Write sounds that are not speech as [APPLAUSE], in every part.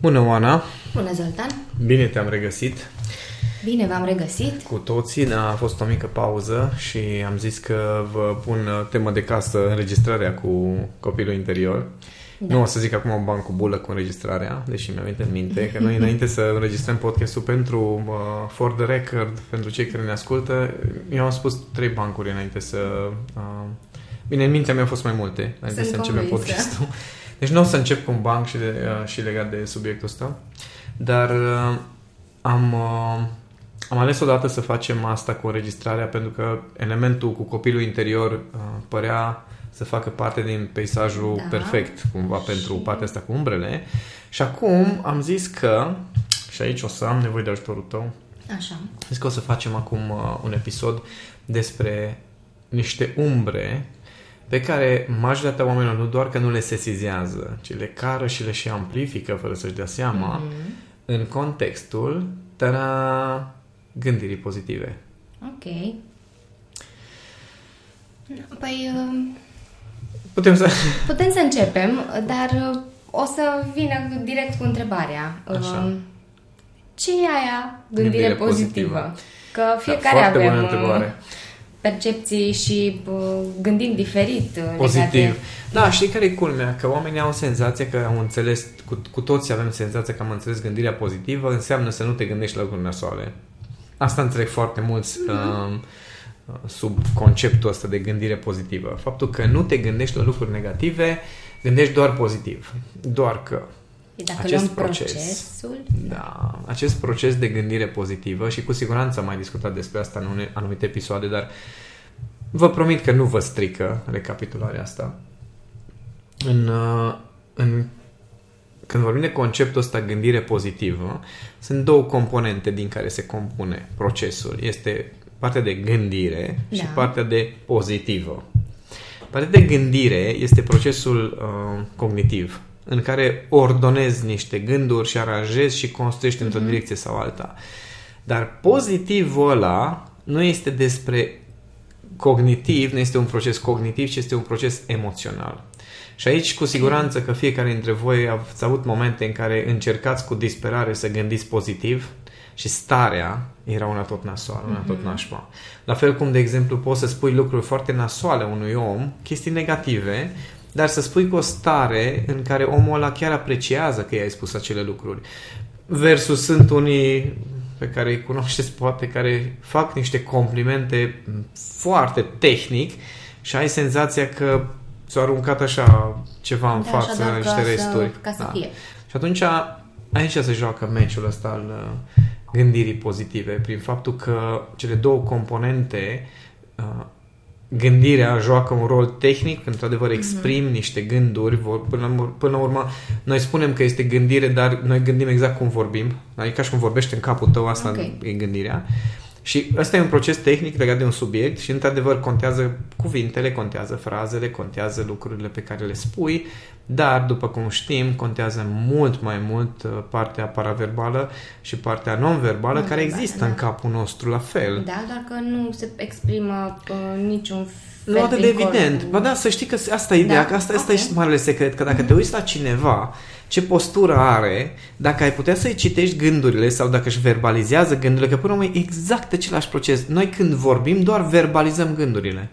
Bună, Oana! Bună, Zoltan! Bine te-am regăsit! Bine v-am regăsit! Cu toții, a fost o mică pauză și am zis că vă pun temă de casă înregistrarea cu copilul interior. Da. Nu o să zic acum un ban cu bulă cu înregistrarea, deși mi-am venit în minte că noi [LAUGHS] înainte să înregistrăm podcastul pentru uh, For the Record, pentru cei care ne ascultă, eu am spus trei bancuri înainte să... Uh, bine, în mintea mea au fost mai multe înainte Sunt să începem podcastul. [LAUGHS] Deci nu o să încep cu un banc și, de, uh, și legat de subiectul ăsta, dar uh, am, uh, am ales odată să facem asta cu înregistrarea pentru că elementul cu copilul interior uh, părea să facă parte din peisajul da. perfect, cumva, și... pentru partea asta cu umbrele. Și acum am zis că, și aici o să am nevoie de ajutorul tău, Așa. zis că o să facem acum uh, un episod despre niște umbre pe care majoritatea oamenilor nu doar că nu le sesizează, ci le cară și le și amplifică fără să-și dea seama mm-hmm. în contextul tăra gândirii pozitive. Ok. Păi... Uh, putem să... Putem să începem, dar uh, o să vină direct cu întrebarea. Așa. Uh, ce e aia gândire, gândire pozitivă? pozitivă? Că da, fiecare da, avem... Bună întrebare percepții și gândind diferit. Uh, Pozitiv. Legate... Da, știi care e culmea? Că oamenii au senzația că au înțeles, cu, cu toții avem senzația că am înțeles gândirea pozitivă, înseamnă să nu te gândești la lucruri nasoale. Asta înțeleg foarte mulți mm-hmm. uh, sub conceptul ăsta de gândire pozitivă. Faptul că nu te gândești la lucruri negative, gândești doar pozitiv. Doar că dacă acest proces, procesul... Da, acest proces de gândire pozitivă și cu siguranță am mai discutat despre asta în anumite episoade, dar vă promit că nu vă strică recapitularea asta. În, uh, în, când vorbim de conceptul ăsta gândire pozitivă, sunt două componente din care se compune procesul. Este partea de gândire da. și partea de pozitivă. Partea de gândire este procesul uh, cognitiv în care ordonezi niște gânduri și aranjezi și construiești mm-hmm. într-o mhm. direcție sau alta. Dar pozitivul ăla nu este despre cognitiv, nu este un proces cognitiv, ci este un proces emoțional. Și aici, cu siguranță că fiecare dintre voi ați avut momente în care încercați cu disperare să gândiți pozitiv și starea era una tot nasoală, una tot mhm. nașpa. La fel cum, de exemplu, poți să spui lucruri foarte nasoale unui om, chestii negative, dar să spui cu o stare în care omul ăla chiar apreciază că i-ai spus acele lucruri. Versus sunt unii pe care îi cunoșteți poate, care fac niște complimente foarte tehnic și ai senzația că ți-au aruncat așa ceva în da, față, așa, niște resturi. Să, ca să da. fie. Și atunci aici se joacă meciul ăsta al uh, gândirii pozitive, prin faptul că cele două componente uh, gândirea joacă un rol tehnic, într-adevăr mhm. exprim mm-hmm. niște gânduri, vor, până, până la urmă noi spunem că este gândire, dar noi gândim exact cum vorbim, adică ca și cum vorbește în capul tău, asta okay. e gândirea. Și ăsta e un proces tehnic legat de un subiect și într-adevăr contează cuvintele, contează frazele, contează lucrurile pe care le spui, dar, după cum știm, contează mult mai mult uh, partea paraverbală și partea non-verbală, care există da. în capul nostru la fel. Da, doar că nu se exprimă uh, niciun fel Nu atât de evident. Ba da, să știi că asta e ideea, da? că asta, asta okay. e marele secret, că dacă mm-hmm. te uiți la cineva, ce postură are, dacă ai putea să-i citești gândurile sau dacă își verbalizează gândurile, că până la urmă e exact același proces. Noi când vorbim doar verbalizăm gândurile.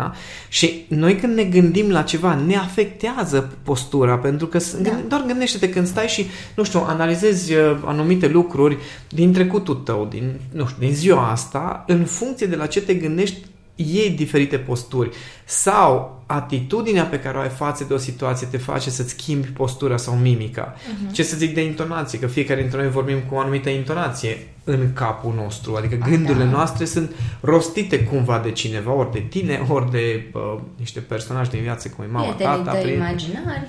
Da? Și noi când ne gândim la ceva, ne afectează postura, pentru că da. doar gândește-te când stai și, nu știu, analizezi uh, anumite lucruri din trecutul tău, din, nu știu, din ziua asta, în funcție de la ce te gândești, iei diferite posturi sau atitudinea pe care o ai față de o situație te face să-ți schimbi postura sau mimica. Uh-huh. Ce să zic de intonație, că fiecare dintre noi vorbim cu o anumită intonație în capul nostru, adică ah, gândurile da. noastre sunt rostite cumva de cineva, ori de tine, ori de uh, niște personaje din viață, cum e mama, prietenii tata, prieteni. imaginari.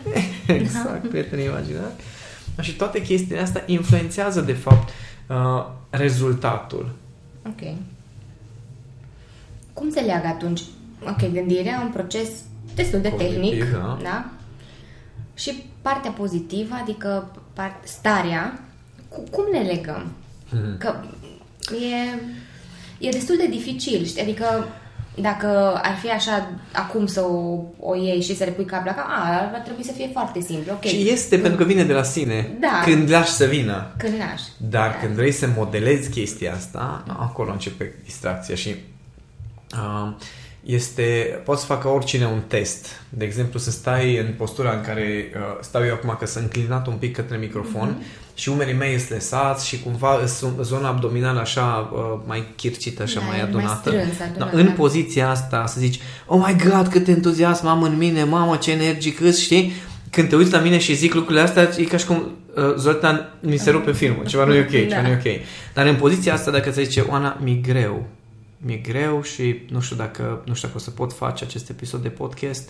[LAUGHS] exact, da. prietenii imaginari. Și toate chestiile astea influențează, de fapt, uh, rezultatul. Ok. Cum se leagă atunci? Ok, gândirea, un proces destul de Cognitiv, tehnic, da. da? Și partea pozitivă, adică part, starea, cu, cum le legăm? Mm-hmm. Că e, e destul de dificil, știi? Adică dacă ar fi așa acum să o, o iei și să le pui cap la cap, a, ar trebui să fie foarte simplu. Okay. Și este pentru că vine de la sine. Da. Când lași să vină. Când lași. Dar da. când vrei să modelezi chestia asta, acolo începe distracția și uh, este, poți să facă oricine un test. De exemplu, să stai în postura în care uh, stau eu acum, că sunt înclinat un pic către microfon mm-hmm. și umerii mei sunt lesați și cumva zona abdominală așa uh, mai chircită, așa Da, mai e mai adunată. strâns, da, adunat, în da. poziția asta să zici, oh my god, cât entuziasm am în mine, mamă, ce energic îs, știi? Când te uiți la mine și zic lucrurile astea, e ca și cum uh, Zoltan mi se rupe filmul, ceva nu e ok, [LAUGHS] ceva Da. nu e ok. Dar în poziția asta, dacă ți zice, Oana, mi-e greu, mi-e greu și nu știu dacă, nu știu dacă o să pot face acest episod de podcast.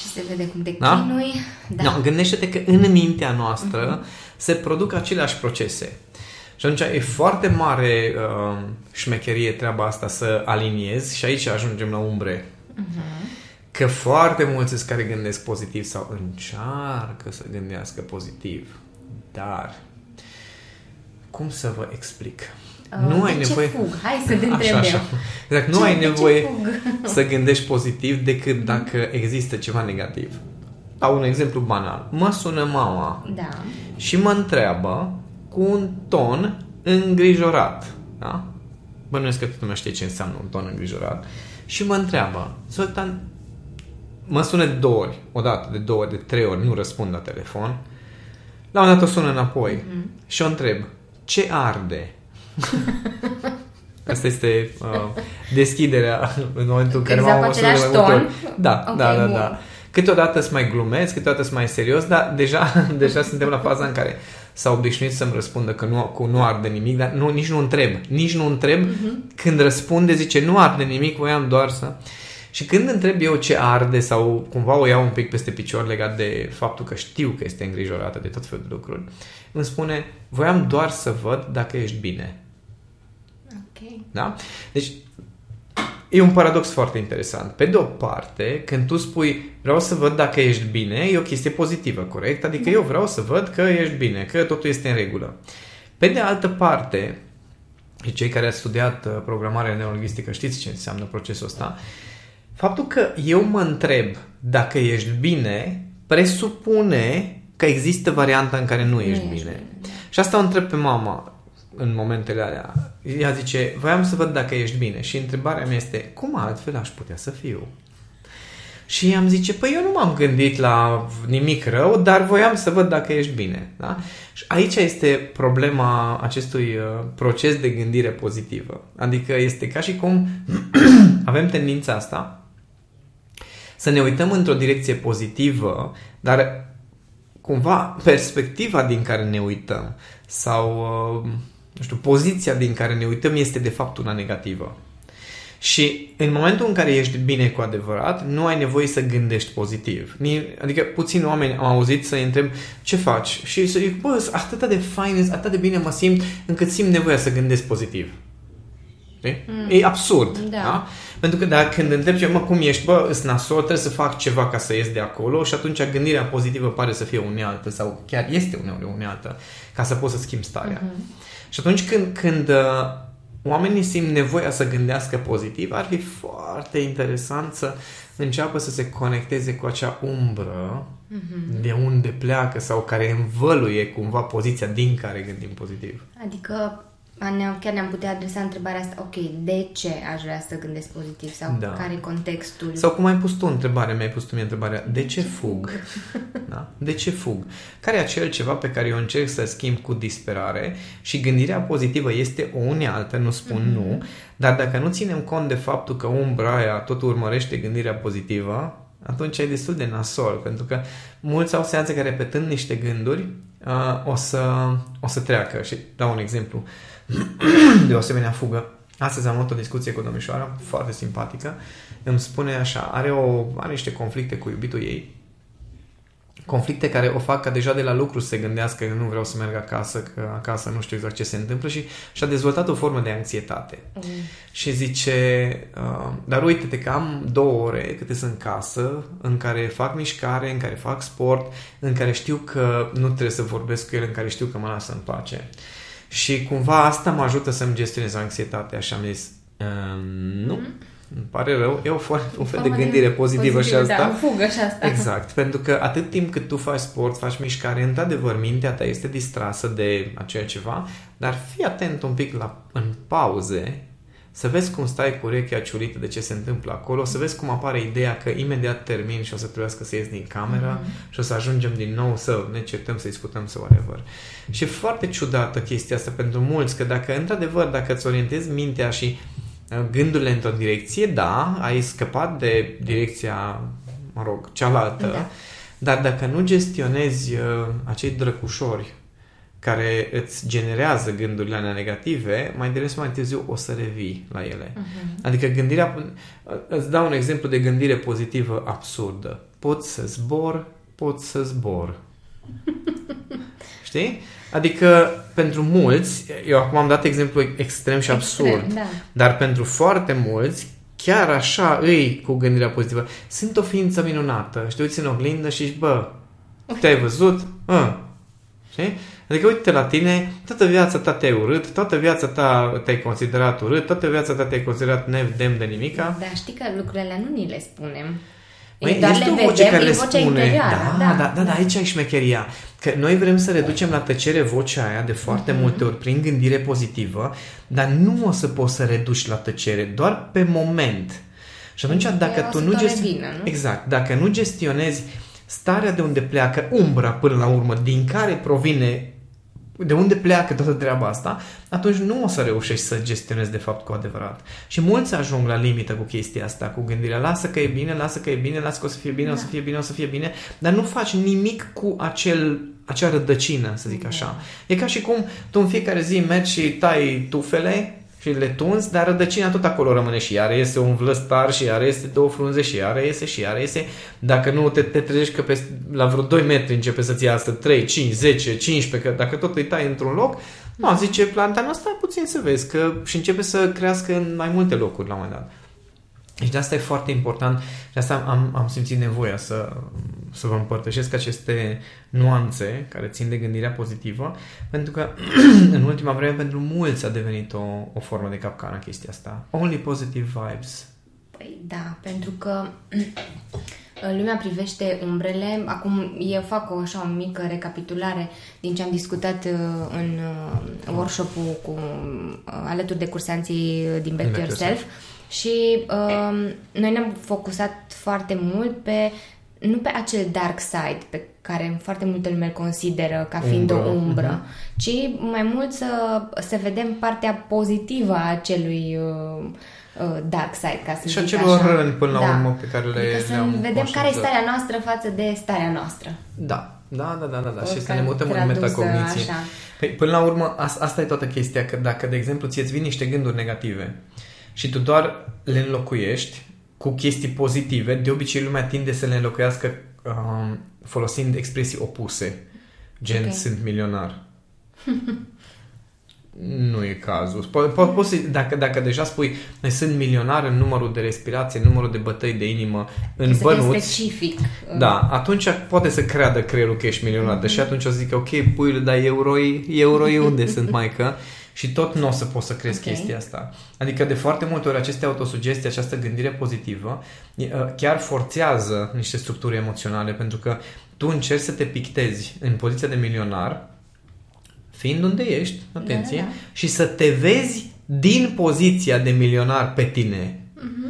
Și se vede cum te Da? chinui. Da. No, gândește-te că în mintea noastră se produc aceleași procese. Și atunci e foarte mare uh, șmecherie treaba asta să aliniezi și aici ajungem la umbre. Că foarte mulți sunt care gândesc pozitiv sau încearcă să gândească pozitiv. Dar cum să vă explic? Uh, nu ai de ce nevoie... fug? Hai să te întreb [LAUGHS] Așa, așa. eu. Exact, nu Ce- ai de ce nevoie fug? [LAUGHS] să gândești pozitiv decât dacă există ceva negativ. Dau un exemplu banal. Mă sună mama Da. și mă întreabă cu un ton îngrijorat. Da? Bănuiesc că toată lumea știe ce înseamnă un ton îngrijorat. Și mă întreabă, Zoltan, mă sună de două ori, o dată, de două ori, de trei ori, nu răspund la telefon. La un dat o sună înapoi Mhm. și o întreb, ce arde? [LAUGHS] Asta este uh, deschiderea în momentul în care Exact mama cu mă sună de mai același multe ori. ton? Da, Ok, da, da, bun. da. Câteodată sunt mai glumesc, câteodată sunt mai serios, dar deja, [LAUGHS] deja suntem la faza în care s-a obișnuit să-mi răspundă că nu, cu nu arde nimic, dar nu, nici nu întreb. Nici nu întreb. Mhm. Când răspunde, zice nu arde nimic, voiam doar să... Și când întreb eu ce arde sau cumva o iau un pic peste picior legat de faptul că știu că este îngrijorată de tot felul de lucruri, îmi spune, voiam doar să văd dacă ești bine. Ok. Da? Deci, e un paradox foarte interesant. Pe de o parte, când tu spui vreau să văd dacă ești bine, e o chestie pozitivă, corect? Adică eu vreau să văd că ești bine, că totul este în regulă. Pe de altă parte, și cei care ați studiat uh, programarea neurolingvistică știți ce înseamnă procesul ăsta, faptul că eu mă întreb dacă ești bine presupune că există varianta în care nu ești ești bine. bine, da. Și asta o întreb pe mama în momentele alea. Ea zice, voiam să văd dacă ești bine. Și întrebarea mea este, cum altfel aș putea să fiu? Și ea îmi zice, păi eu nu m-am gândit la nimic rău, dar voiam să văd dacă ești bine. Da? Și aici este problema acestui uh, proces de gândire pozitivă. Adică este ca și cum [CLEARS THROAT] avem tendința asta să ne uităm într-o direcție pozitivă, dar cumva perspectiva din care ne uităm sau, uh, nu știu, poziția din care ne uităm este de fapt una negativă. Și în momentul în care ești bine cu adevărat, nu ai nevoie să gândești pozitiv. Ni- Adică puțini oameni am auzit să-i întreb ce faci și să zic, bă, sunt atât de fain, atât de bine mă simt, încât simt nevoia să gândesc pozitiv. Știi? Mm. E absurd. Da. Da? Pentru că dacă când întreb ce, mă, cum ești, bă, îs nasol, trebuie să fac ceva ca să ies de acolo și atunci gândirea pozitivă pare să fie unealtă sau chiar este uneori unealtă ca să poți să schimbi starea. Mm-hmm. Și atunci când, când uh, oamenii simt nevoia să gândească pozitiv, ar fi foarte interesant să înceapă să se conecteze cu acea umbră mm-hmm. de unde pleacă sau care învăluie cumva poziția din care gândim pozitiv. Adică ne chiar ne-am putea adresa întrebarea asta, ok, de ce aș vrea să gândesc pozitiv sau Da. care e contextul? Sau cum ai pus tu întrebarea, mi-ai pus tu mie întrebarea, de ce fug? [LAUGHS] Da? De ce fug? Care e acel ceva pe care eu încerc să schimb cu disperare și gândirea pozitivă este o unealtă, nu spun mm-hmm. nu, dar dacă nu ținem cont de faptul că umbra aia tot urmărește gândirea pozitivă, atunci e destul de nasol, pentru că mulți au seanțe că repetând niște gânduri uh, o, să, o să treacă. Și dau un exemplu [CLEARS THROAT] de o asemenea fugă. Astăzi am avut o discuție cu o domnișoară foarte simpatică. Îmi spune așa, are, o, are niște conflicte cu iubitul ei. Conflicte care o fac ca deja de la lucru să se gândească că nu vreau să merg acasă, că acasă nu știu exact ce se întâmplă și și-a dezvoltat o formă de anxietate. Mm. Și zice, uh, dar uite-te că am două ore câte sunt în casă, în care fac mișcare, în care fac sport, în care știu că nu trebuie să vorbesc cu el, în care știu că mă lasă în pace. Și cumva asta mă ajută să-mi gestionez anxietatea și am zis, Um, nu. Mm-hmm. Îmi pare rău, e o foarte, un fel de gândire de pozitivă, pozitivă și asta. Da, fugă și asta. Exact, pentru că atât timp cât tu faci sport, faci mișcare, într-adevăr, mintea ta este distrasă de aceea ceva, dar fii atent un pic la, în pauze, să vezi cum stai cu urechea ciurită de ce se întâmplă acolo, să vezi cum apare ideea că imediat termin și o să trebuiască să ies din camera mm-hmm. și o să ajungem din nou să ne certăm, să discutăm, să whatever. Și e foarte ciudată chestia asta pentru mulți, că dacă, într-adevăr, dacă îți orientezi mintea și uh, gândurile într-o direcție, da, ai scăpat de direcția, mă rog, cealaltă, da. dar dacă nu gestionezi uh, acei drăcușori care îți generează gândurile alea negative, mai devreme mai târziu o să revii la ele. Uh-huh. Adică gândirea... Îți dau un exemplu de gândire pozitivă absurdă. Pot să zbor, pot să zbor. [LAUGHS] Știi? Adică pentru mulți, eu acum am dat exemplu extrem și absurd, extrem, da. dar pentru foarte mulți, chiar așa îi cu gândirea pozitivă. Sunt o ființă minunată și te uiți în oglindă și zici, bă, te-ai văzut? Uh. Știi? Adică uite la tine, toată viața ta te-ai urât, toată viața ta te-ai considerat urât, toată viața ta te-ai considerat nevdem de nimica. Da, știi că lucrurile nu ni le spunem. Măi, doar le vedem, voce care le spune. Da, da, da, da, da, aici e șmecheria. Că noi vrem să reducem la tăcere vocea aia de foarte mm-hmm. multe ori prin gândire pozitivă, dar nu o să poți să reduci la tăcere, doar pe moment. Și atunci, e dacă tu nu gestionezi... Exact, dacă nu gestionezi starea de unde pleacă umbra până la urmă, din care provine de unde pleacă toată treaba asta, atunci nu o să reușești să gestionezi de fapt cu adevărat. Și mulți ajung la limită cu chestia asta, cu gândirea, lasă că e bine, lasă că e bine, lasă că o să fie bine, da. o să fie bine, o să fie bine, dar nu faci nimic cu acel, acea rădăcină, să zic așa. Da. E ca și cum tu în fiecare zi mergi și tai tufele și le tunzi, dar rădăcina tot acolo rămâne și iar este un vlăstar și iar este două frunze și iar este și iar este. Dacă nu te, te trezești că pe, la vreo 2 metri începe să-ți iasă 3, 5, 10, 15, că dacă tot îi tai într-un loc, nu, zice planta noastră, puțin să vezi că și începe să crească în mai multe locuri la un moment dat. Deci de asta e foarte important și de asta am, am simțit nevoia să, să vă împărtășesc aceste nuanțe care țin de gândirea pozitivă, pentru că [CLEARS THROAT] în ultima vreme pentru mulți a devenit o, o formă de capcană chestia asta. Only positive vibes. Păi da, pentru că [CLEARS THROAT] lumea privește umbrele. Acum eu fac o așa o mică recapitulare din ce am discutat uh, în uh, workshop-ul cu, uh, alături de cursanții din Back to Yourself. yourself și uh, noi ne-am focusat foarte mult pe nu pe acel dark side pe care foarte multă lume îl consideră ca fiind umbră. o umbră, uh-huh. ci mai mult să, să vedem partea pozitivă a acelui uh, uh, dark side, ca să și zic acelor așa. răni până la da. urmă pe care le adică să vedem care e starea noastră față de starea noastră. Da, da, da, da, da, da. și să ne mutăm în metacogniție. Păi, până la urmă, asta e toată chestia, că dacă, de exemplu, ți-ți vin niște gânduri negative, și tu doar le înlocuiești cu chestii pozitive, de obicei lumea tinde să le înlocuiască um, folosind expresii opuse, gen okay. sunt milionar. [LAUGHS] nu e cazul. Po- po- poți, dacă, dacă deja spui noi sunt milionar în numărul de respirație, în numărul de bătăi de inimă, în să bănuți. specific. Da, atunci poate să creadă creierul că ești milionar. Mm-hmm. Deși atunci o să zic, ok, pui, dar euroi, euroi unde sunt, maică? Și tot nu o să poți să crezi okay. chestia asta. Adică de foarte multe ori aceste autosugestii, această gândire pozitivă, chiar forțează niște structuri emoționale, pentru că tu încerci să te pictezi în poziția de milionar, fiind unde ești, atenție, da, da, da. și să te vezi din poziția de milionar pe tine. Mm-hmm.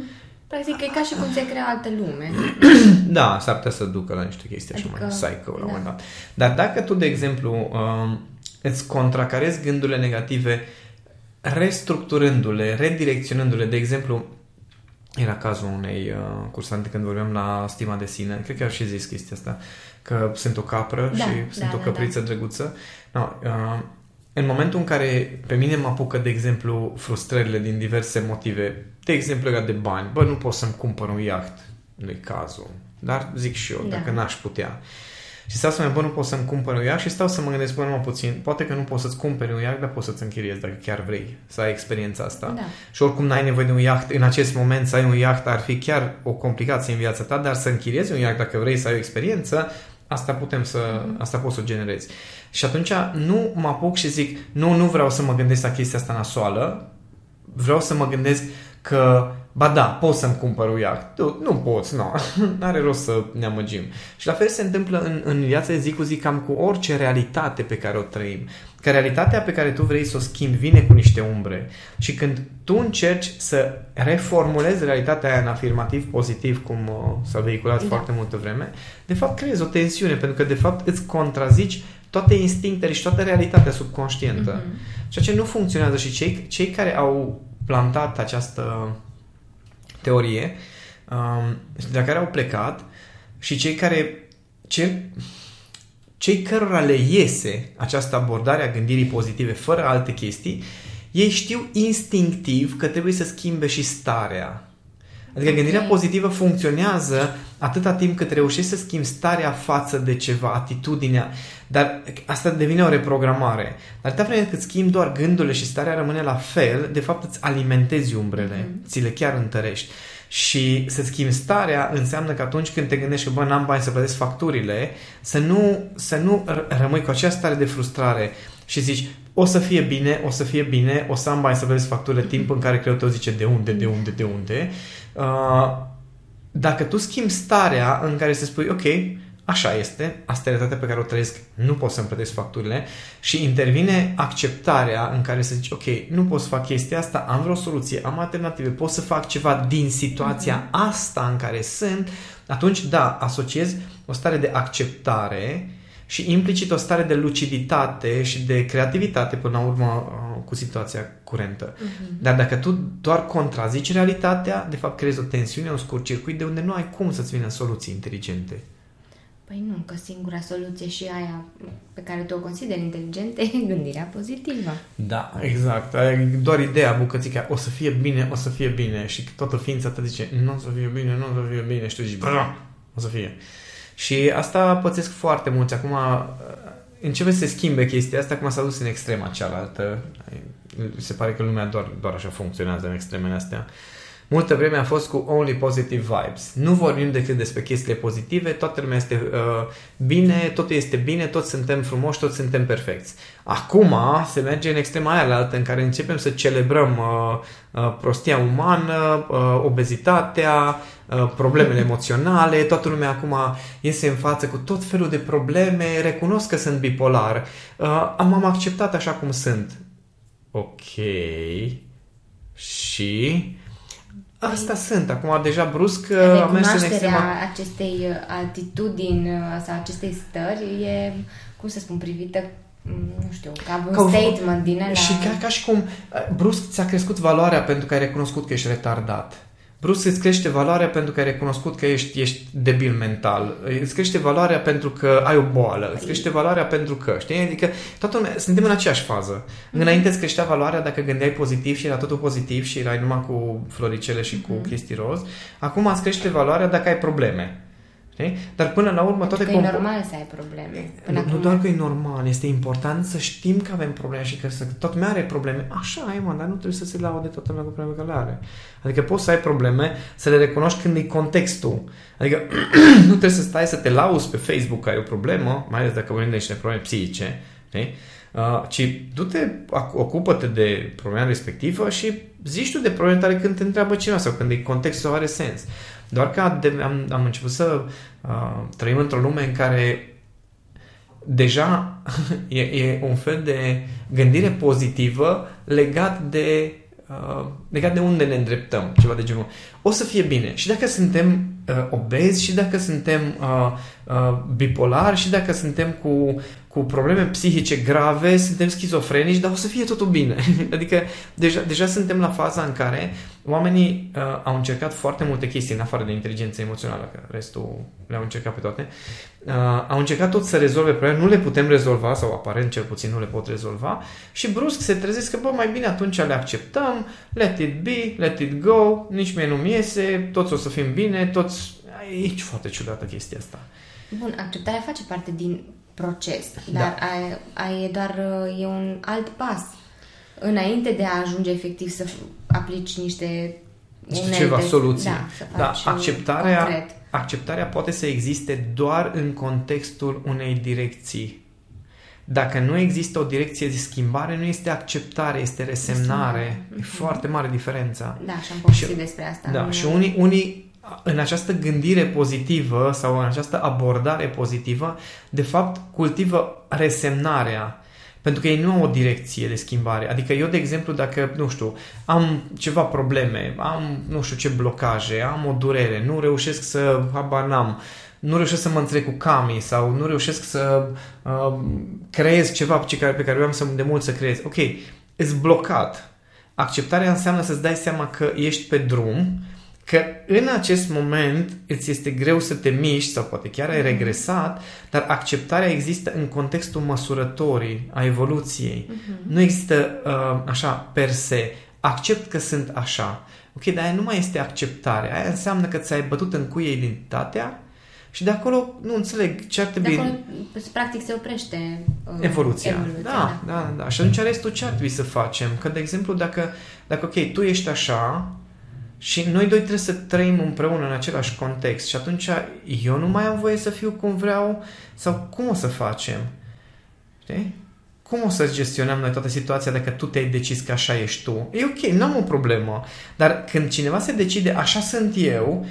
Practic e ca și cum se crea altă lume. [CLEARS THROAT] da, s-ar putea să ducă la niște chestii adică, așa mai psycho la un da. moment dat. Dar dacă tu, de exemplu, um, îți contracarezi gândurile negative restructurându-le, redirecționându-le. De exemplu, era cazul unei uh, cursante când vorbeam la stima de sine, cred că ar și zis chestia asta, că sunt o capră da, și da, sunt da, o căpriță da. drăguță. No, uh, în momentul în care pe mine mă apucă, de exemplu, frustrările din diverse motive, de exemplu legat de bani, bă, nu pot să-mi cumpăr un iaht, nu-i cazul, dar zic și eu, da. dacă n-aș putea. Uh, și stau să mă bă, nu pot să-mi cumpăr un iaht și stau să mă gândesc, bă, numai puțin, poate că nu poți să-ți cumperi un iaht, dar poți să-ți închiriezi dacă chiar vrei să ai experiența asta. Da. Și oricum n-ai nevoie de un iaht în acest moment, să ai un iaht ar fi chiar o complicație în viața ta, dar să închiriezi un iaht dacă vrei să ai o experiență, asta putem să, mm-hmm. asta poți să o generezi. Și atunci nu mă apuc și zic, nu, nu vreau să mă gândesc la chestia asta nasoală, vreau să mă gândesc că Ba da, poți să-mi cumpăr un iaht. Tu, nu poți, nu. [LAUGHS] N-are rost să ne amăgim. Și la fel se întâmplă în, în viața de zi cu zi cam cu orice realitate pe care o trăim. Că realitatea pe care tu vrei să o schimbi vine cu niște umbre. Și când tu încerci să reformulezi realitatea aia în afirmativ pozitiv, cum uh, s-a vehiculat da. foarte multă vreme, de fapt creezi o tensiune, pentru că de fapt îți contrazici toate instinctele și toată realitatea subconștientă. Mm-hmm. Ceea ce nu funcționează și cei, cei care au plantat această teorie um, de care au plecat și cei care cei, cei cărora le iese această abordare a gândirii pozitive fără alte chestii, ei știu instinctiv că trebuie să schimbe și starea. Adică gândirea pozitivă funcționează atâta timp cât reușești să schimbi starea față de ceva, atitudinea, dar asta devine o reprogramare. Dar atâta vreme cât schimbi doar gândurile și starea rămâne la fel, de fapt îți alimentezi umbrele, mm. ți le chiar întărești. Și să schimbi starea înseamnă că atunci când te gândești că bă, n-am bani să plătesc facturile, să nu, să nu rămâi cu această stare de frustrare și zici, o să fie bine, o să fie bine, o să am bani să plătesc facturile, timp în care creierul tău zice de unde, de unde, de unde. Uh, dacă tu schimbi starea în care să spui, ok, așa este, asta e realitatea pe care o trăiesc, nu pot să-mi plătesc facturile și intervine acceptarea în care să zici, ok, nu pot să fac chestia asta, am vreo soluție, am alternative, pot să fac ceva din situația mm-hmm. asta în care sunt, atunci, da, asociez o stare de acceptare și implicit o stare de luciditate și de creativitate până la urmă uh, cu situația curentă. Uh-huh. Dar dacă tu doar contrazici realitatea, de fapt creezi o tensiune, un scurt circuit de unde nu ai cum să-ți vină soluții inteligente. Păi nu, că singura soluție și aia pe care tu o consideri inteligentă e gândirea pozitivă. Da, exact. Doar ideea bucățica, o să fie bine, o să fie bine și toată ființa ta zice, nu o să fie bine, nu o să fie bine și tu zici, o să fie. Și asta pățesc foarte mulți. Acum uh, începe să se schimbe chestia asta, acum s-a dus în extrema cealaltă. Se pare că lumea doar, doar așa funcționează în extremele astea. Multă vreme a fost cu only positive vibes. Nu vorbim decât despre chestiile pozitive, toată lumea este uh, bine, totul este bine, toți suntem frumoși, toți suntem perfecți. Acum se merge în extrema aia altă în care începem să celebrăm uh, uh, prostia umană, uh, obezitatea, uh, problemele emoționale, toată lumea acum iese în față cu tot felul de probleme, recunosc că sunt bipolar, uh, am acceptat așa cum sunt. Ok. Și Asta sunt. Acum, deja brusc, uh, am mers în extrema... acestei uh, atitudini uh, sau acestei stări e, cum să spun, privită mm, nu știu, ca un ca statement din ăla. Și ca, ca și cum brusc ți-a crescut valoarea pentru că ai recunoscut că ești retardat brusc îți crește valoarea pentru că ai recunoscut că ești, ești debil mental, îți crește valoarea pentru că ai o boală, îți crește valoarea pentru că, știi? Adică toată lumea, suntem în aceeași fază. Mm-hmm. Înainte îți creștea valoarea dacă gândeai pozitiv și era totul pozitiv și erai numai cu floricele și cu mm-hmm. chestii roz. Acum îți crește valoarea dacă ai probleme. Știi? Dar până la urmă toate... Că compo- e normal să ai probleme. Până nu, acum... nu doar că e normal, este important să știm că avem probleme și că să, tot mai are probleme. Așa e, mă, dar nu trebuie să se laude toată lumea cu probleme că le are. Adică poți să ai probleme, să le recunoști când e contextul. Adică [CLEARS THROAT] nu trebuie să stai să te lauzi pe Facebook că ai o problemă, mai ales dacă vorbim de niște probleme psihice, știi? Uh, ci du-te, ocupă-te de problema respectivă și zici tu de probleme tale când te întreabă cineva sau când e contextul are sens. Doar că am, am început să uh, trăim într-o lume în care deja [LAUGHS] e, e un fel de gândire pozitivă legat de uh, legat de unde ne îndreptăm, ceva de genul. O să fie bine. Și dacă suntem uh, obezi, și dacă suntem uh, uh, bipolari, și dacă suntem cu cu probleme psihice grave, suntem schizofrenici, dar o să fie totul bine. [LAUGHS] adică deja, deja suntem la faza în care oamenii uh, au încercat foarte multe chestii în afară de inteligență emoțională, că restul le-au încercat pe toate. Uh, au încercat tot să rezolve probleme, nu le putem rezolva sau aparent cel puțin nu le pot rezolva și brusc se trezesc că bă, mai bine atunci le acceptăm, let it be, let it go, nici mie nu-mi iese, toți o să fim bine, toți... E foarte ciudată chestia asta. Bun, acceptarea face parte din proces, da. dar da. a, a, e doar e un alt pas înainte de a ajunge efectiv să aplici niște unelte, ceva soluții. Da, să da, acceptarea, concret. acceptarea poate să existe doar în contextul unei direcții. Dacă nu există o direcție de schimbare, nu este acceptare, este resemnare. Este- E foarte mare diferența. Da, și am povestit Și- despre asta. Da, în- și unii, unii în această gândire pozitivă sau în această abordare pozitivă, de fapt, cultivă resemnarea. Pentru că ei nu au o direcție de schimbare. Adică eu, de exemplu, dacă, nu știu, am ceva probleme, am, nu știu ce blocaje, am o durere, nu reușesc să, habar n-am, nu reușesc să mă înțeleg cu Cami sau nu reușesc să uh, creez ceva pe care, pe care vreau să de mult să creez. Ok, ești blocat. Acceptarea înseamnă să-ți dai seama că ești pe drum, că în acest moment îți este greu să te miști sau poate chiar ai regresat, dar acceptarea există în contextul măsurătorii, a evoluției. Nu există uh, așa per se. Accept că sunt așa. Ok, dar aia nu mai este acceptare. Aia înseamnă că ți-ai bătut în cuie identitatea și de acolo nu înțeleg ce ar De trebui... acolo, practic, se oprește uh, Evoluția. evoluția da, da, da. Și atunci restul ce ar trebui să facem? Că, de exemplu, dacă, dacă ok, tu ești așa și noi doi trebuie să trăim împreună în același context și atunci eu nu mai am voie să fiu cum vreau sau cum o să facem? Știi? Cum o să gestionăm noi toată situația dacă tu te-ai decis că așa ești tu? E ok, nu am o problemă. Dar când cineva se decide așa sunt eu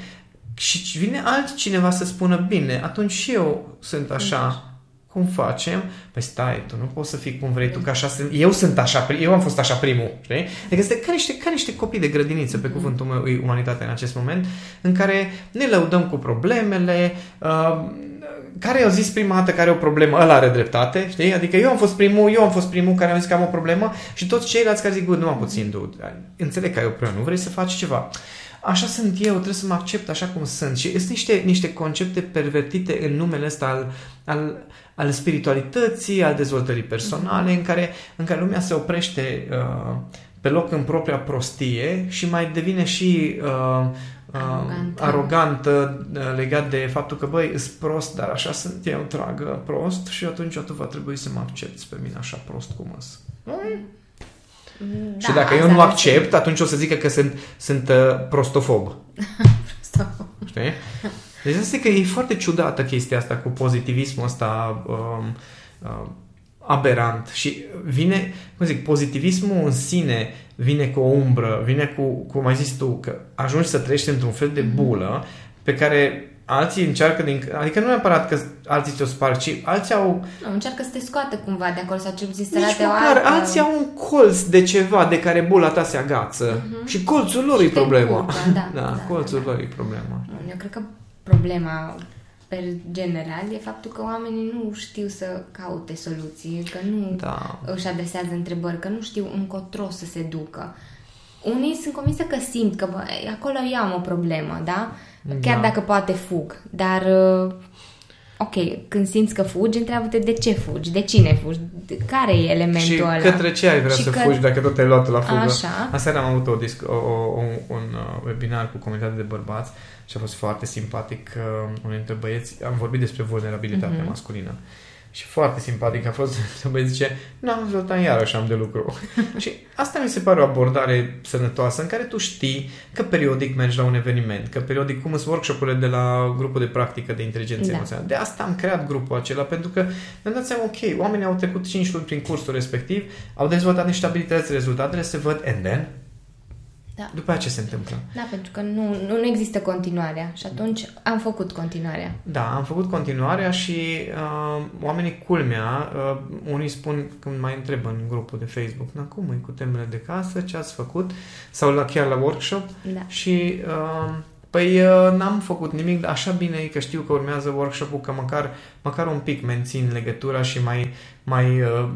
și vine altcineva să spună bine, atunci și eu sunt așa. Cum facem? Păi stai, tu nu poți să fii cum vrei tu, că așa sunt. Eu sunt așa, pri- eu am fost așa primul, știi? Adică este ca niște, ca niște copii de grădiniță, pe cuvântul meu, e umanitatea în acest moment, în care ne lăudăm cu problemele, uh, care au zis prima dată care are o problemă, ăla are dreptate, știi? Adică eu am fost primul, eu am fost primul care am zis că am o problemă și toți ceilalți care zic, bă, nu am puțin, dude, înțeleg că ai o problemă, nu vrei să faci ceva. Așa sunt eu, trebuie să mă accept așa cum sunt. Și sunt niște, niște concepte pervertite în numele ăsta al, al, al spiritualității, al dezvoltării personale, în care, în care lumea se oprește uh, pe loc în propria prostie și mai devine și uh, uh, Arogantă. arogantă uh, legat de faptul că, băi, sunt prost, dar așa sunt eu, tragă prost și atunci tu va trebui să mă accepti pe mine așa prost cum îs. Mm, și dacă eu asta nu ar fi- accept, atunci o să zică că sunt, sunt uh, prostofob. [LAUGHS] Stop. Știi? Deci asta e că e foarte ciudată chestia asta cu pozitivismul ăsta um, um, aberant și vine, cum zic, pozitivismul în sine vine cu o umbră, vine cu, cum ai zis tu, că ajungi să trăiești într-un fel de bulă pe care alții încearcă din... Adică nu neapărat că alții ți-o sparg, ci alții au... Nu, încearcă să te scoată cumva de acolo sau cel puțin să Nici arate o măcar, altă... alții au un colț de ceva de care bula ta se agață și colțul lor Și e te problema. încurcă, da, [LAUGHS] da, da, colțul da. lor e problema. Eu cred că problema per general e faptul că oamenii nu știu să caute soluții, că nu Da. își adresează întrebări, că nu știu încotro să se ducă. Unii sunt convinsă că simt că bă, acolo eu am o problemă, da? Chiar Da. dacă poate fug, dar uh, ok, când simți că fugi, întreabă-te de ce fugi, de cine fugi, de care e elementul Și ăla. către ce ai vrea Și să că- fugi dacă tot ai luat la fugă? Așa. Aseară am avut o disc- o, o, un, un uh, webinar cu comunitatea de bărbați și a fost foarte simpatic. Uh, unul dintre băieți, am vorbit despre vulnerabilitatea Mhm. masculină. Și foarte simpatic a fost [LAUGHS] să băieți zice, nu, Zoltan, iarăși am de lucru. [LAUGHS] și asta mi se pare o abordare sănătoasă în care tu știi că periodic mergi la un eveniment, că periodic, cum sunt workshop-urile de la grupul de practică de inteligență Da. emoțională. De asta am creat grupul acela, pentru că mi-am dat seama, ok, oamenii au trecut 5 luni prin cursul respectiv, au dezvoltat niște abilități, rezultatele se văd, and then, Da. după aceea ce se întâmplă? Da, pentru că nu, nu, nu există continuarea și atunci am făcut continuarea. Da, am făcut continuarea și uh, oamenii culmea, uh, unii spun, când mai întreb în grupul de Facebook, na cum e cu temele de casă, ce ați făcut? Sau la, chiar la workshop Da. și uh, păi uh, n-am făcut nimic, dar așa bine e că știu că urmează workshop-ul, că măcar, măcar un pic mențin legătura și mai, mai uh,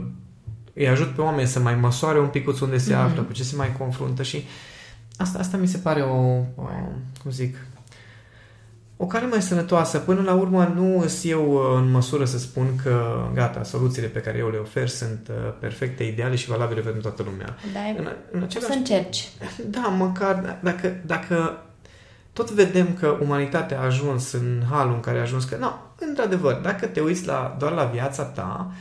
îi ajut pe oameni să mai măsoare un pic unde se Mhm. află, cu ce se mai confruntă și asta, asta mi se pare o, o cum zic, o cale mai sănătoasă. Până la urmă nu sunt eu uh, în măsură să spun că gata, soluțiile pe care eu le ofer sunt uh, perfecte, ideale și valabile pentru toată lumea. Dar În, în o același să încerci. da, măcar dacă, dacă tot vedem că umanitatea a ajuns în halul în care a ajuns, că, nu, într-adevăr, dacă te uiți la, doar la viața ta,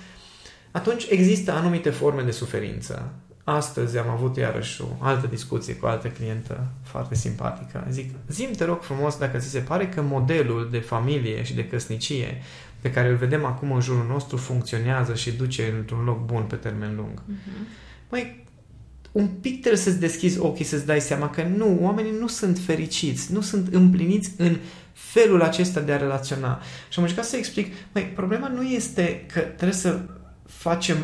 atunci există anumite forme de suferință. Astăzi am avut iarăși o altă discuție cu o altă clientă foarte simpatică. Zic, zim te rog frumos dacă ți se pare că modelul de familie și de căsnicie pe care îl vedem acum în jurul nostru funcționează și duce într-un loc bun pe termen lung. Uh-huh. Măi, un pic trebuie să-ți deschizi ochii să-ți dai seama că nu, oamenii nu sunt fericiți, nu sunt împliniți în felul acesta de a relaționa. Și am încercat să explic, măi, problema nu este că trebuie să facem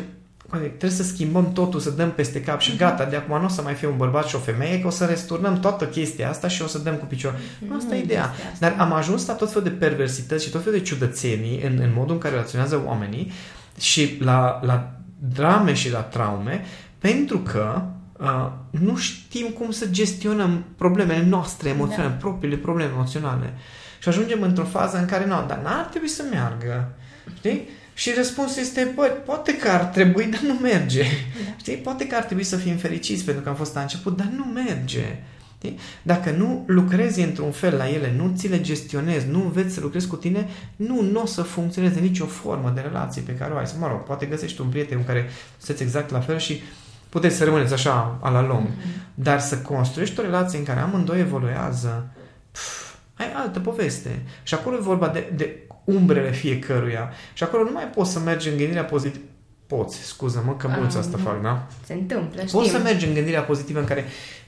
trebuie să schimbăm totul, să dăm peste cap și mhm. gata, de acum nu o să mai fie un bărbat și o femeie, că o să resturnăm toată chestia asta și o să dăm cu picior. Nu asta e ideea. Dar am ajuns la tot felul de perversități și tot felul de ciudățenii în, în modul în care relaționează oamenii și la, la drame și la traume, pentru că uh, nu știm cum să gestionăm problemele noastre emoționale, da. propriile probleme emoționale. Și ajungem într-o fază în care, nu, dar n-ar trebui să meargă. Știi? Și răspunsul este, bă, poate că ar trebui, dar nu merge. Da. Știi? Poate că ar trebui să fim fericiți pentru că am fost la început, dar nu merge. Știi? Dacă nu lucrezi într-un fel la ele, nu ți le gestionezi, nu înveți să lucrezi cu tine, nu, nu o să funcționeze nicio formă de relație pe care o ai. Mă rog, poate găsești un prieten cu care sunteți exact la fel și puteți să rămâneți așa, a la lung. Mm-hmm. Dar să construiești o relație în care amândoi evoluează, pf, ai altă poveste. Și acolo e vorba de, de umbrele fiecăruia. Și acolo nu mai poți să mergi în gândirea pozitivă. Poți, scuză-mă că mulți asta fac, da? Se întâmplă, știm. Poți să mergi în gândirea pozitivă în care,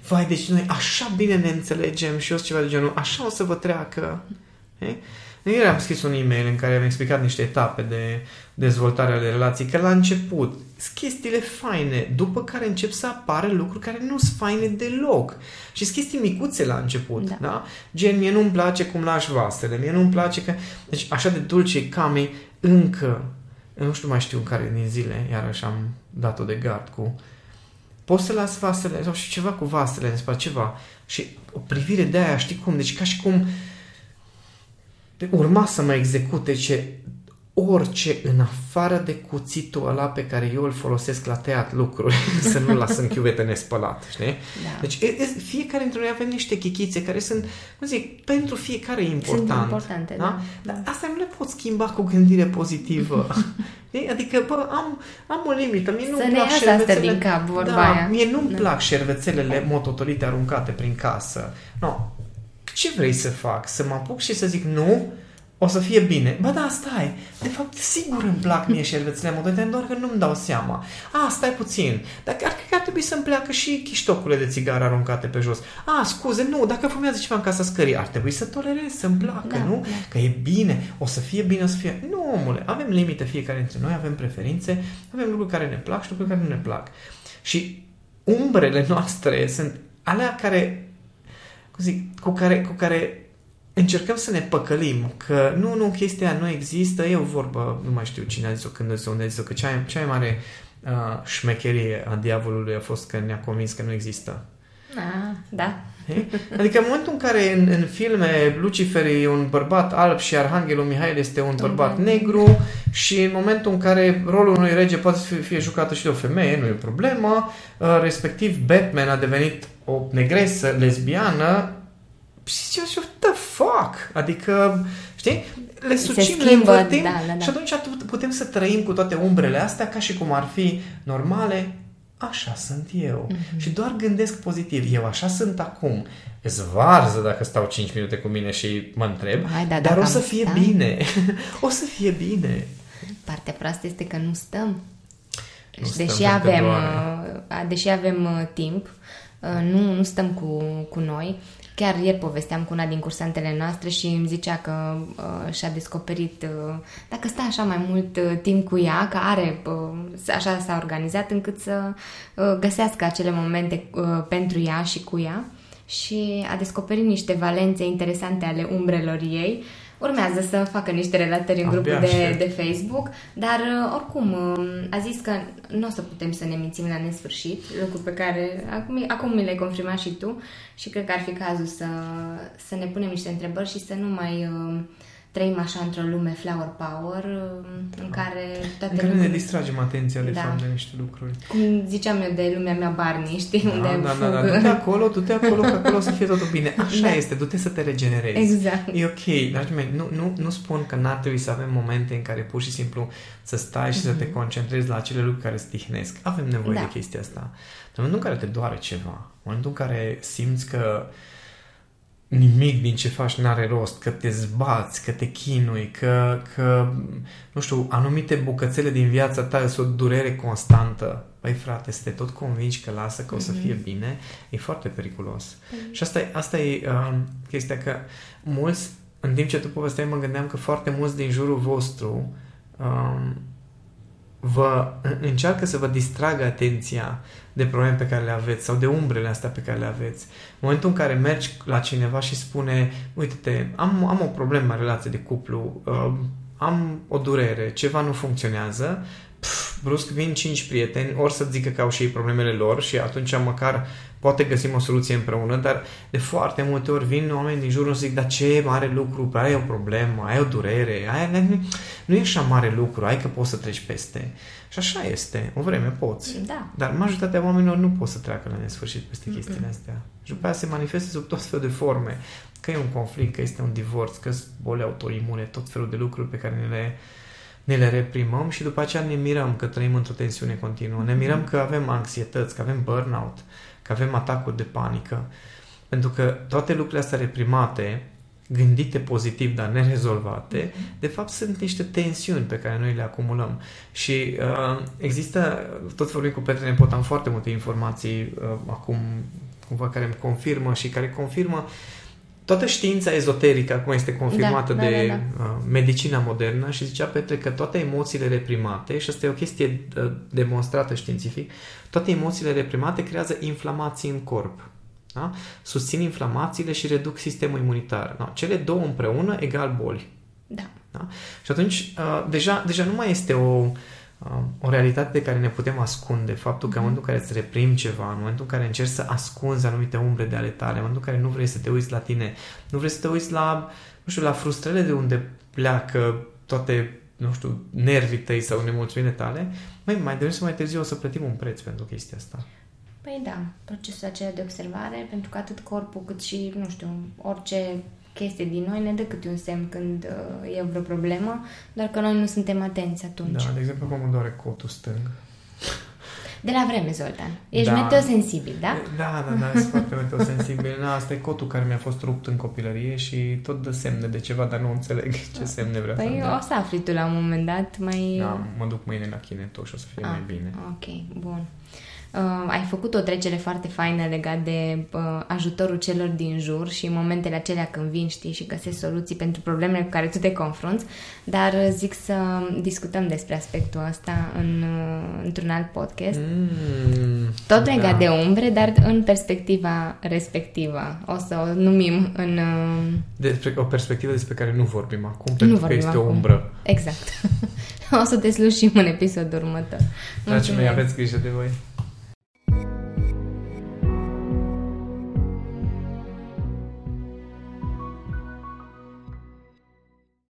vai, deci noi așa bine ne înțelegem și eu ceva de genul, așa o să vă treacă. He? Ieri am scris un e-mail în care am explicat niște etape de dezvoltare ale relației, că la început sunt chestiile faine, după care încep să apară lucruri care nu sunt faine deloc. Și sunt chestii micuțe la început, da? da? Gen, mie nu-mi place cum lași vasele, mie nu-mi place că... Deci așa de dulce came încă, nu știu mai știu în care din zile, iarăși am dat-o de gard cu... Poți să las vasele, sau și ceva cu vasele, despre ceva. Și o privire de aia, știi cum? Deci ca și cum urma să mă execute ce orice în afară de cuțitul ăla pe care eu îl folosesc la tăiat lucruri, [LAUGHS] să nu las în chiuvetă nespălat, știi? Da. Deci e, e, fiecare dintre noi avem niște chichițe care sunt, cum zic, pentru fiecare important. Sunt importante, da? da? Dar asta nu le pot schimba cu gândire pozitivă. [LAUGHS] adică, bă, am, am o limită. Mie nu să plac șervețele... din cap, vorba da, aia. Mie nu-mi da. plac șervețelele mototolite aruncate prin casă. No. Ce vrei să fac? Să mă apuc și să zic nu? o să fie bine. Bă, da, stai. De fapt, sigur îmi plac mie șervețele moderne, doar că nu-mi dau seama. A, stai puțin. Dar cred că ar trebui să-mi pleacă și chiștocurile de țigară aruncate pe jos. A, scuze, nu, dacă fumează ceva în casa scării, ar trebui să tolerez, să-mi placă, da, nu? Da. Că e bine, o să fie bine, o să fie... Nu, omule, avem limite fiecare dintre noi, avem preferințe, avem lucruri care ne plac și lucruri care nu ne plac. Și umbrele noastre sunt alea care, cum zic, cu care, cu care încercăm să ne păcălim că nu, nu, chestia nu există, e o vorbă, nu mai știu cine a zis-o, când a zis-o, unde a zis-o, că cea, cea mai mare uh, șmecherie a diavolului a fost că ne-a convins că nu există. Ah, da. Adică în momentul în care în, în filme Lucifer e un bărbat alb și Arhanghelul Mihail este un bărbat negru și în momentul în care rolul unui rege poate să fie, fie jucată și de o femeie, nu e o problemă, uh, respectiv Batman a devenit o negresă lesbiană, și zice, what the fuck? Adică, știi? Le sucim, le învățim da, da, da. și atunci putem să trăim cu toate umbrele astea ca și cum ar fi normale. Așa sunt eu. Mm-hmm. Și doar gândesc pozitiv. Eu așa sunt acum. Îți varză dacă stau 5 minute cu mine și mă întreb, Hai, da, dar o să fie sta... bine. [LAUGHS] o să fie bine. Partea proastă este că nu stăm. Nu stăm deși, avem, uh, deși avem uh, timp, uh, nu, nu stăm cu, cu noi. Chiar ieri povesteam cu una din cursantele noastre și îmi zicea că uh, și-a descoperit, uh, dacă stă așa mai mult uh, timp cu ea, că are, uh, așa s-a organizat încât să uh, găsească acele momente uh, pentru ea și cu ea. Și a descoperit niște valențe interesante ale umbrelor ei Urmează să facă niște relatări în grupul de, de Facebook, dar uh, oricum uh, a zis că nu o să putem să ne mințim la nesfârșit, lucru pe care acum, acum mi le-ai confirmat și tu și cred că ar fi cazul să, să ne punem niște întrebări și să nu mai uh, trăim așa într-o lume flower power uh, în care toate În care ne lucrurile- distragem atenția de Da. fapt de niște lucruri. Cum ziceam eu de lumea mea Barney, știi? unde Da, da, fug. da, da. Du-te acolo, du-te acolo, că acolo o să fie totul bine. Așa Da. este, du-te să te regenerezi. Exact. E ok, dragii mei, nu, nu, nu spun că n-ar trebui să avem momente în care pur și simplu să stai și să te concentrezi la acele lucruri care îți tihnesc. Avem nevoie Da. de chestia asta. Dar în momentul în care te doare ceva, în momentul în care simți că nimic din ce faci n-are rost, că te zbați, că te chinui, că, că nu știu, anumite bucățele din viața ta sunt o durere constantă. Băi, frate, să te tot convingi că lasă, că o să fie bine, e foarte periculos. Și asta e, asta e uh, chestia că mulți, în timp ce tu povesteai, mă gândeam că foarte mulți din jurul vostru um, vă încearcă să vă distragă atenția de probleme pe care le aveți sau de umbrele astea pe care le aveți. În momentul în care mergi la cineva și spune, uite-te, am, am o problemă în relație de cuplu, uh, am o durere, ceva nu funcționează, pf, brusc vin cinci prieteni, ori să zică că au și ei problemele lor și atunci măcar poate găsim o soluție împreună, dar de foarte multe ori vin oameni din jurul și zic, dar ce mare lucru, ai o problemă, ai o durere, ai, nu, nu e așa mare lucru, ai că poți să treci peste. Și așa este, o vreme poți. Da. Dar majoritatea oamenilor nu pot să treacă la nesfârșit peste chestiile astea. Și după aia se manifestă sub tot felul de forme. Că e un conflict, că este un divorț, că sunt boli autoimune, tot felul de lucruri pe care ne le, ne le reprimăm și după aceea ne mirăm că trăim într-o tensiune continuă. Ne mirăm că avem anxietăți, că avem burnout, că avem atacuri de panică. Pentru că toate lucrurile astea reprimate, gândite pozitiv, dar nerezolvate, de fapt sunt niște tensiuni pe care noi le acumulăm. Și uh, există, tot vorbim cu Petre Nepot, am foarte multe informații uh, acum cumva care îmi confirmă și care confirmă toată știința ezoterică acum este confirmată Da, da, de da, uh, medicina modernă și zicea Petre că toate emoțiile reprimate, și asta e o chestie uh, demonstrată științific, toate emoțiile reprimate creează inflamații în corp. Da? Susțin inflamațiile și reduc sistemul imunitar. Da? Cele două împreună egal boli. Da. Da? Și atunci, uh, deja, deja nu mai este o, uh, o realitate de care ne putem ascunde. Faptul că în momentul în care îți reprimi ceva, în momentul în care încerci să ascunzi anumite umbre de ale tale, în momentul în care nu vrei să te uiți la tine, nu vrei să te uiți la, nu știu, la frustrările de unde pleacă toate, nu știu, nervii tăi sau nemulțumirile tale, mai, mai devreme sau mai târziu o să plătim un preț pentru chestia asta. Păi da, procesul acela de observare, pentru că atât corpul cât și, nu știu, orice chestie din noi ne dă câte un semn când uh, e vreo problemă, doar că noi nu suntem atenți atunci. Da, de exemplu, acum îmi doare cotul stâng. De la vreme, Zoltan. Ești Da. meteosensibil, da? Da, da, da, sunt foarte meteosensibil. Da, asta e cotul care mi-a fost rupt în copilărie și tot dă semne de ceva, dar nu înțeleg ce semne vrea să Păi dea. o să afli tu la un moment dat mai... Da, mă duc mâine la chineto și o să fie Ah, mai bine. Ok, bun. Uh, ai făcut o trecere foarte faină legat de uh, ajutorul celor din jur și în momentele acelea când vin, știi, și găsești soluții pentru problemele cu care tu te confrunți, dar uh, zic să discutăm despre aspectul ăsta în, uh, într-un alt podcast. Mm, Tot da. legat de umbre, dar în perspectiva respectivă. O să o numim în... uh, Despre o perspectivă despre care nu vorbim acum, Nu pentru că vorbim este acum. o umbră. Exact. [LAUGHS] o să te slușim în episodul următor. Dragii mei, Mulțumesc. aveți grijă de voi.